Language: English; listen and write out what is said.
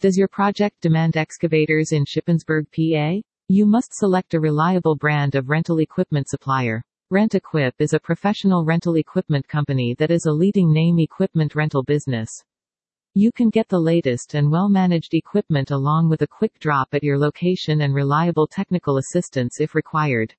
Does your project demand excavators in Shippensburg, PA? You must select a reliable brand of rental equipment supplier. Rent-Equip is a professional rental equipment company that is a leading name equipment rental business. You can get the latest and well-managed equipment along with a quick drop at your location and reliable technical assistance if required.